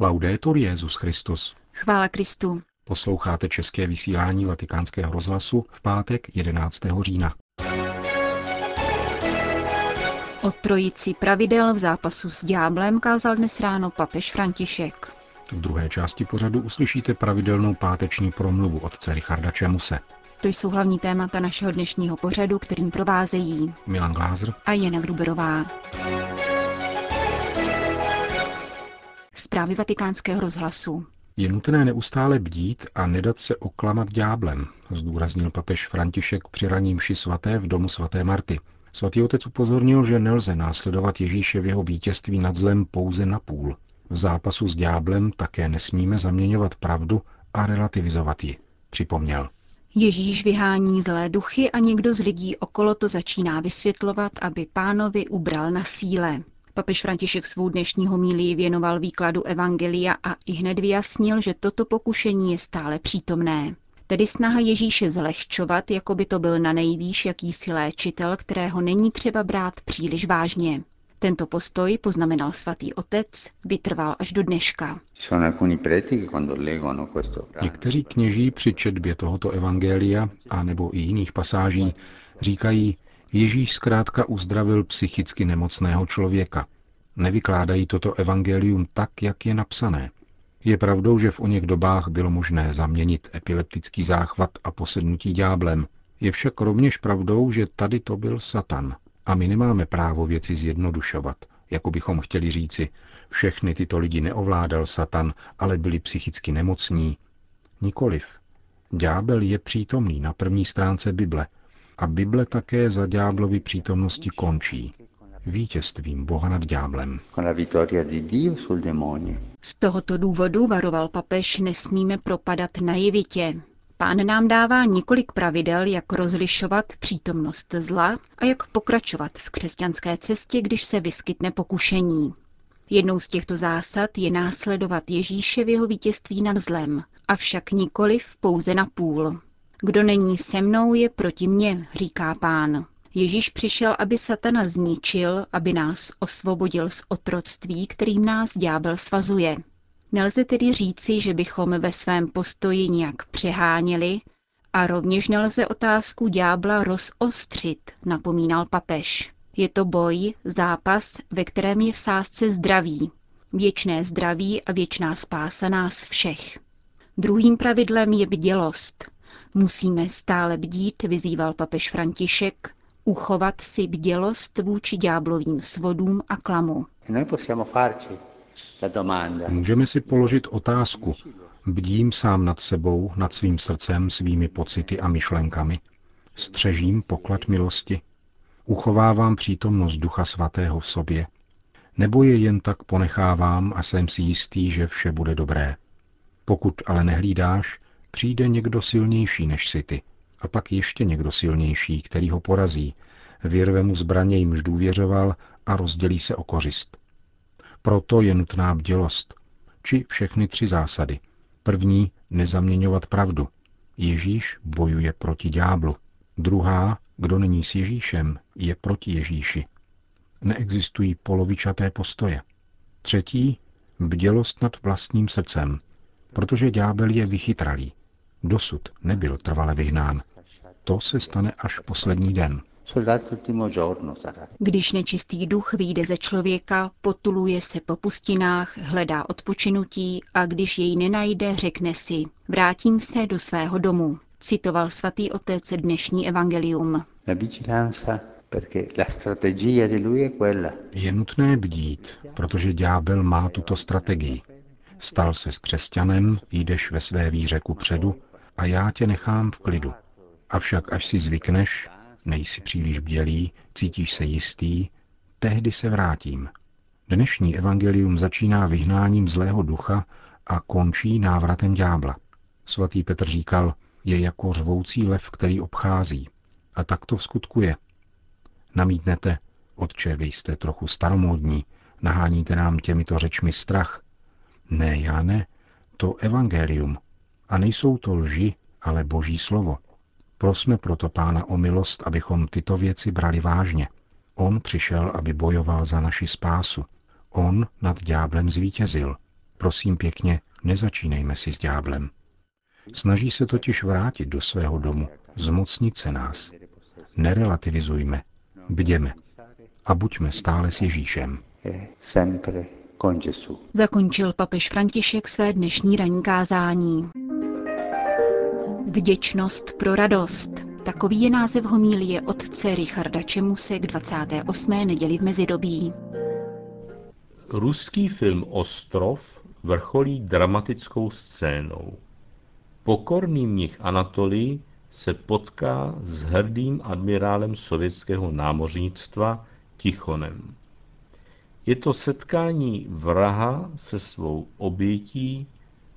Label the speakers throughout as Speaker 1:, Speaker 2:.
Speaker 1: Laudetur Jezus Christus.
Speaker 2: Chvála Kristu.
Speaker 1: Posloucháte české vysílání Vatikánského rozhlasu v pátek 11. října.
Speaker 2: O trojici pravidel v zápasu s dňáblem kázal dnes ráno papež František.
Speaker 1: V druhé části pořadu uslyšíte pravidelnou páteční promluvu otce Richarda Čemuse.
Speaker 2: To jsou hlavní témata našeho dnešního pořadu, kterým provázejí
Speaker 1: Milan Glázer
Speaker 2: a Jana Gruberová. Zprávy vatikánského rozhlasu.
Speaker 1: Je nutné neustále bdít a nedat se oklamat dňáblem, zdůraznil papež František při raním ši svaté v domu svaté Marty. Svatý otec upozornil, že nelze následovat Ježíše v jeho vítězství nad zlem pouze na půl. V zápasu s dňáblem také nesmíme zaměňovat pravdu a relativizovat ji, připomněl.
Speaker 2: Ježíš vyhání zlé duchy a někdo z lidí okolo to začíná vysvětlovat, aby pánovi ubral na síle. Papež František svou dnešní homílii věnoval výkladu Evangelia a i hned vyjasnil, že toto pokušení je stále přítomné. Tedy snaha Ježíše zlehčovat, jako by to byl na nejvýš jakýsi léčitel, kterého není třeba brát příliš vážně. Tento postoj, poznamenal svatý otec, vytrval až do dneška.
Speaker 1: Někteří kněží při četbě tohoto evangelia a nebo i jiných pasáží říkají, Ježíš zkrátka uzdravil psychicky nemocného člověka. Nevykládají toto evangelium tak, jak je napsané. Je pravdou, že v oněch dobách bylo možné zaměnit epileptický záchvat a posednutí dňáblem. Je však rovněž pravdou, že tady to byl Satan. A my nemáme právo věci zjednodušovat, jako bychom chtěli říci, všechny tyto lidi neovládal Satan, ale byli psychicky nemocní. Nikoliv. Ďábel je přítomný na první stránce Bible a Bible také za ďáblovy přítomnosti končí vítězstvím Boha nad ďáblem.
Speaker 2: Z tohoto důvodu varoval papež, nesmíme propadat naivitě. Pán nám dává několik pravidel, jak rozlišovat přítomnost zla a jak pokračovat v křesťanské cestě, když se vyskytne pokušení. Jednou z těchto zásad je následovat Ježíše v jeho vítězství nad zlem, avšak nikoliv pouze na půl. Kdo není se mnou, je proti mně, říká pán. Ježíš přišel, aby satana zničil, aby nás osvobodil z otroctví, kterým nás ďábel svazuje. Nelze tedy říci, že bychom ve svém postoji nějak přeháněli a rovněž nelze otázku ďábla rozostřit, napomínal papež. Je to boj, zápas, ve kterém je v sázce zdraví. Věčné zdraví a věčná spása nás všech. Druhým pravidlem je bdělost. Musíme stále bdít, vyzýval papež František, uchovat si bdělost vůči ďáblovým svodům a klamu.
Speaker 1: Můžeme si položit otázku. Bdím sám nad sebou, nad svým srdcem, svými pocity a myšlenkami. Střežím poklad milosti. Uchovávám přítomnost Ducha Svatého v sobě. Nebo je jen tak ponechávám a jsem si jistý, že vše bude dobré. Pokud ale nehlídáš, přijde někdo silnější než si ty. A pak ještě někdo silnější, který ho porazí, vyrve mu zbraně, jimž důvěřoval a rozdělí se o kořist. Proto je nutná bdělost, či všechny tři zásady. První, nezaměňovat pravdu. Ježíš bojuje proti ďáblu. Druhá, kdo není s Ježíšem, je proti Ježíši. Neexistují polovičaté postoje. Třetí, bdělost nad vlastním srdcem, protože ďábel je vychytralý. Dosud nebyl trvale vyhnán. To se stane až poslední den.
Speaker 2: Když nečistý duch vyjde ze člověka, potuluje se po pustinách, hledá odpočinutí a když jej nenajde, řekne si, vrátím se do svého domu. Citoval svatý otec dnešní evangelium.
Speaker 1: Je nutné bdít, protože ďábel má tuto strategii. Stal se s křesťanem, jdeš ve své víře ku předu a já tě nechám v klidu. Avšak až si zvykneš, nejsi příliš bdělý, cítíš se jistý, tehdy se vrátím. Dnešní evangelium začíná vyhnáním zlého ducha a končí návratem ďábla. Svatý Petr říkal, je jako řvoucí lev, který obchází. A tak to v skutku je. Namítnete, otče, vy jste trochu staromódní, naháníte nám těmito řečmi strach. Ne, já ne, to evangelium. A nejsou to lži, ale boží slovo. Prosme proto Pána o milost, abychom tyto věci brali vážně. On přišel, aby bojoval za naši spásu. On nad dňáblem zvítězil. Prosím pěkně, nezačínejme si s ďáblem. Snaží se totiž vrátit do svého domu, zmocnit se nás. Nerelativizujme, bděme a buďme stále s Ježíšem.
Speaker 2: Zakončil papež František své dnešní ranní kázání. Vděčnost pro radost. Takový je název homílie otce Richarda Čemuse k 28. neděli v mezidobí.
Speaker 3: Ruský film Ostrov vrcholí dramatickou scénou. Pokorný mnich Anatolij se potká s hrdým admirálem sovětského námořnictva Tichonem. Je to setkání vraha se svou obětí,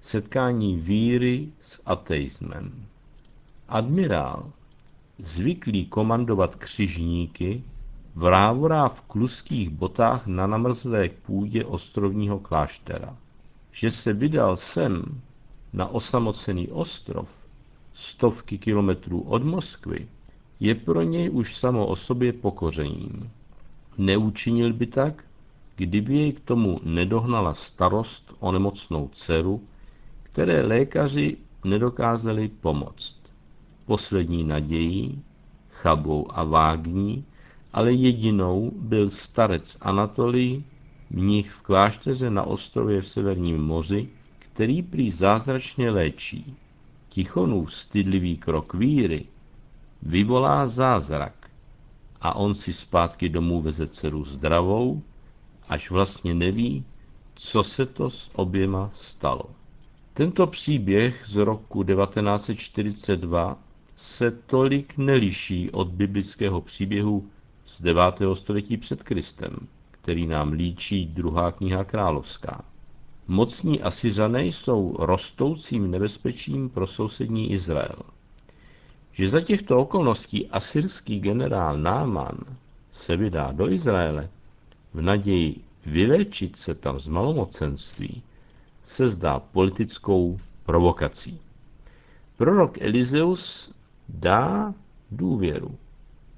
Speaker 3: setkání víry s ateismem. Admirál, zvyklý komandovat křižníky, vrávorá v kluských botách na namrzlé půdě ostrovního kláštera. Že se vydal sem, na osamocený ostrov, stovky kilometrů od Moskvy, je pro něj už samo o sobě pokořením. Neučinil by tak, kdyby jej k tomu nedohnala starost o nemocnou dceru, které lékaři nedokázali pomoct. Poslední nadějí, chabou a vágní, ale jedinou byl starec Anatolij, mnich v klášteře na ostrově v Severním moři, který prý zázračně léčí. Tichonův stydlivý krok víry vyvolá zázrak a on si zpátky domů veze dceru zdravou, až vlastně neví, co se to s oběma stalo. Tento příběh z roku 1942 se tolik neliší od biblického příběhu z 9. století před Kristem, který nám líčí druhá kniha královská. Mocní Asiřané jsou rostoucím nebezpečím pro sousední Izrael. Že za těchto okolností asyrský generál Náman se vydá do Izraele v naději vylečit se tam z malomocenství, se zdá politickou provokací. Prorok Elizeus dá důvěru.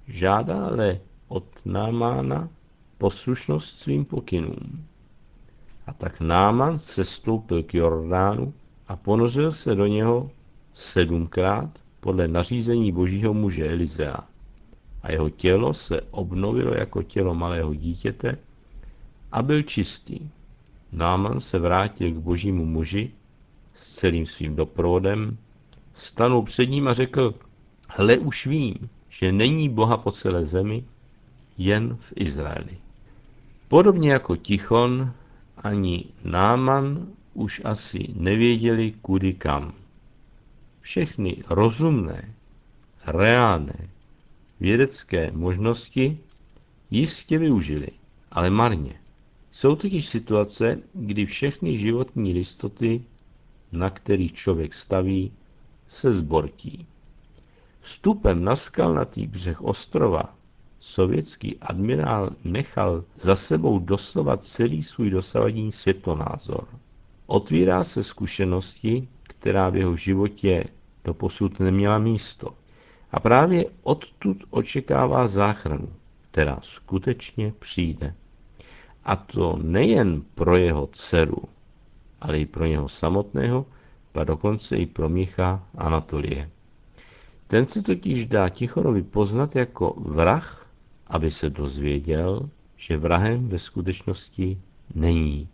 Speaker 3: Žádá ale od Námána poslušnost svým pokynům. A tak Náman sestoupil k Jordánu a ponořil se do něho sedmkrát podle nařízení božího muže Elizea. A jeho tělo se obnovilo jako tělo malého dítěte a byl čistý. Náman se vrátil k božímu muži s celým svým doprovodem, stanul před ním a řekl, hle už vím, že není Boha po celé zemi, jen v Izraeli. Podobně jako Tichon, ani Náman už asi nevěděli kudy kam. Všechny rozumné, reálné, vědecké možnosti jistě využili, ale marně. Jsou totiž situace, kdy všechny životní listoty, na kterých člověk staví, se zbortí. Vstupem na skalnatý břeh ostrova sovětský admirál nechal za sebou doslova celý svůj dosavadní světonázor. Otvírá se zkušenosti, která v jeho životě doposud neměla místo. A právě odtud očekává záchranu, která skutečně přijde. A to nejen pro jeho dceru, ale i pro něho samotného, a dokonce i pro Micha Anatolie. Ten se totiž dá Tichorovi poznat jako vrah, aby se dozvěděl, že vrahem ve skutečnosti není.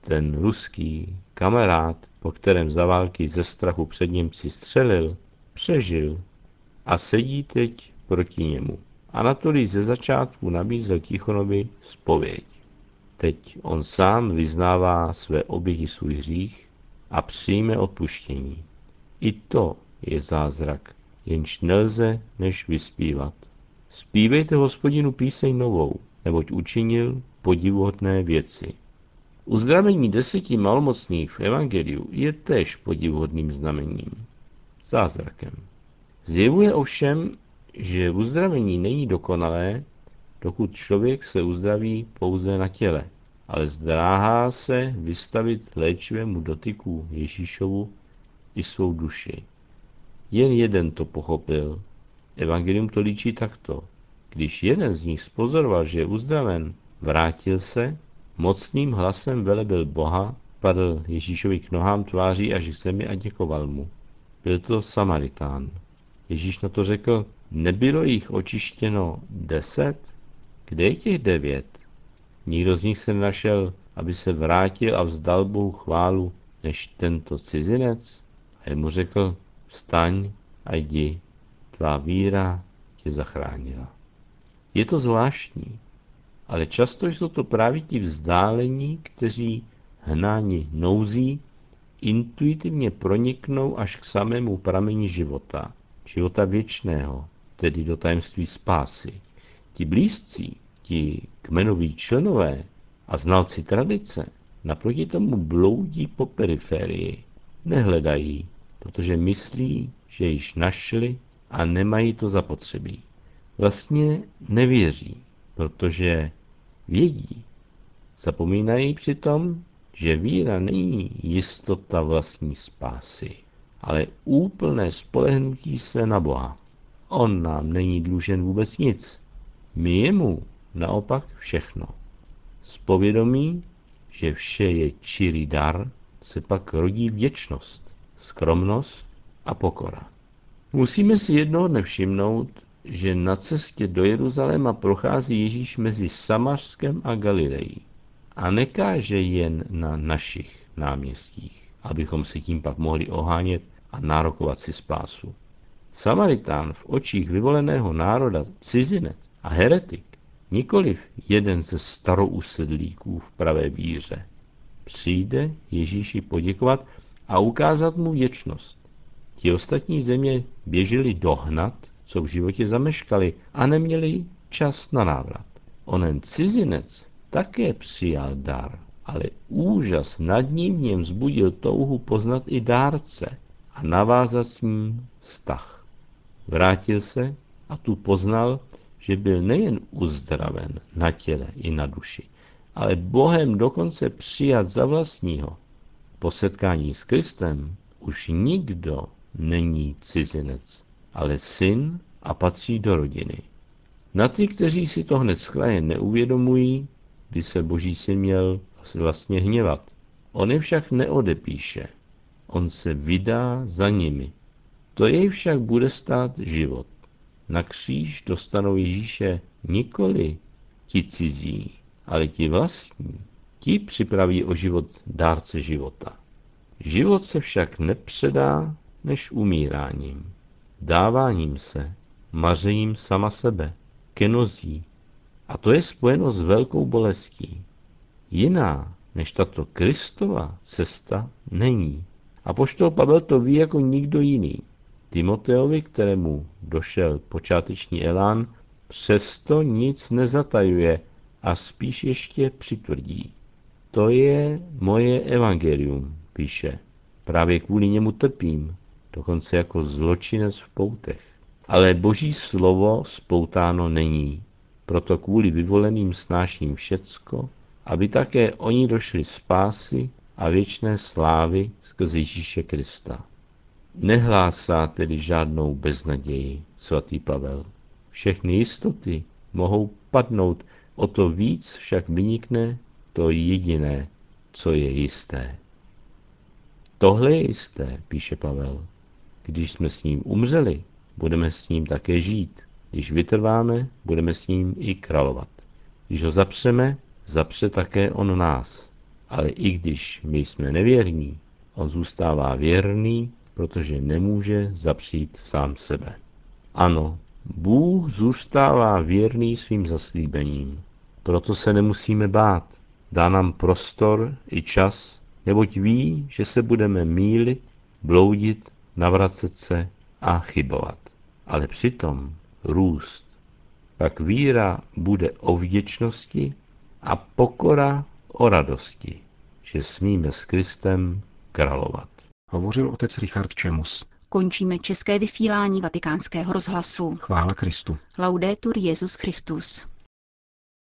Speaker 3: Ten ruský kamarád, po kterém za války ze strachu před Němci střelil, přežil a sedí teď proti němu. Anatolij ze začátku nabízel Tichonovi spověď. Teď on sám vyznává své oběti svůj hřích a přijme odpuštění. I to je zázrak, jenž nelze než vyspívat. Spívejte hospodinu píseň novou, neboť učinil podivuhodné věci. Uzdravení deseti malomocných v Evangeliu je též podivuhodným znamením, zázrakem. Zjevuje ovšem, že uzdravení není dokonalé, dokud člověk se uzdraví pouze na těle, ale zdráhá se vystavit léčivému dotyku Ježíšovu i svou duši. Jen jeden to pochopil. Evangelium to líčí takto. Když jeden z nich spozoroval, že je uzdraven, vrátil se, mocným hlasem velebil Boha, spadl Ježíšovi k nohám tváří až k zemi a děkoval mu. Byl to Samaritán. Ježíš na to řekl, nebylo jich očištěno deset? Kde je těch devět? Nikdo z nich se našel, aby se vrátil a vzdal Bohu chválu, než tento cizinec? A mu řekl, vstaň a jdi, tvá víra tě zachránila. Je to zvláštní, ale často jsou to právě ti vzdálení, kteří hnáni nouzí, intuitivně proniknou až k samému prameni života, života věčného, tedy do tajemství spásy. Ti blízcí, ti kmenoví členové a znalci tradice naproti tomu bloudí po periferii. Nehledají, protože myslí, že již našli a nemají to zapotřebí. Vlastně nevěří, protože vědí. Zapomínají přitom, že víra není jistota vlastní spásy, ale úplné spolehnutí se na Boha. On nám není dlužen vůbec nic. My jemu naopak všechno. Z povědomí, že vše je čirý dar, se pak rodí vděčnost, skromnost a pokora. Musíme si jednoho dne všimnout, že na cestě do Jeruzaléma prochází Ježíš mezi Samařskem a Galilejí a nekáže jen na našich náměstích, abychom si tím pak mohli ohánět a nárokovat si spásu. Samaritán v očích vyvoleného národa cizinec a heretik, nikoliv jeden ze starousedlíků v pravé víře, přijde Ježíši poděkovat a ukázat mu věčnost. Ti ostatní země běželi dohnat, co v životě zameškali a neměli čas na návrat. Onen cizinec také přijal dar, ale úžas nad ním v něm vzbudil touhu poznat i dárce a navázat s ním vztah. Vrátil se a tu poznal, že byl nejen uzdraven na těle i na duši, ale Bohem dokonce přijat za vlastního. Po setkání s Kristem už nikdo není cizinec, ale syn a patří do rodiny. Na ty, kteří si to hned schraje neuvědomují, by se boží syn měl vlastně hněvat. On je však neodepíše. On se vydá za nimi. To jej však bude stát život. Na kříž dostanou Ježíše nikoli ti cizí, ale ti vlastní. Ti připraví o život dárce života. Život se však nepředá než umíráním, dáváním se, mařením sama sebe, kenozí, a to je spojeno s velkou bolestí. Jiná než tato Kristova cesta není. A poštol Pavel to ví jako nikdo jiný. Timoteovi, kterému došel počáteční elán, přesto nic nezatajuje a spíš ještě přitvrdí. To je moje evangelium, píše. Právě kvůli němu trpím, dokonce jako zločinec v poutech. Ale boží slovo spoutáno není, proto kvůli vyvoleným snáším všecko, aby také oni došli spásy a věčné slávy skrze Ježíše Krista. Nehlásá tedy žádnou beznaději, svatý Pavel. Všechny jistoty mohou padnout, o to víc však vynikne to jediné, co je jisté. Tohle je jisté, píše Pavel. Když jsme s ním umřeli, budeme s ním také žít. Když vytrváme, budeme s ním i královat. Když ho zapřeme, zapře také on nás. Ale i když my jsme nevěrní, on zůstává věrný, protože nemůže zapřít sám sebe. Ano, Bůh zůstává věrný svým zaslíbením. Proto se nemusíme bát. Dá nám prostor i čas, neboť ví, že se budeme mílit, bloudit, navracet se a chybovat. Ale přitom růst. Pak víra bude o vděčnosti a pokora o radosti, že smíme s Kristem královat.
Speaker 1: Hovořil otec Richard Čemus.
Speaker 2: Končíme české vysílání vatikánského rozhlasu.
Speaker 1: Chvála Kristu.
Speaker 2: Laudetur Jezus Christus.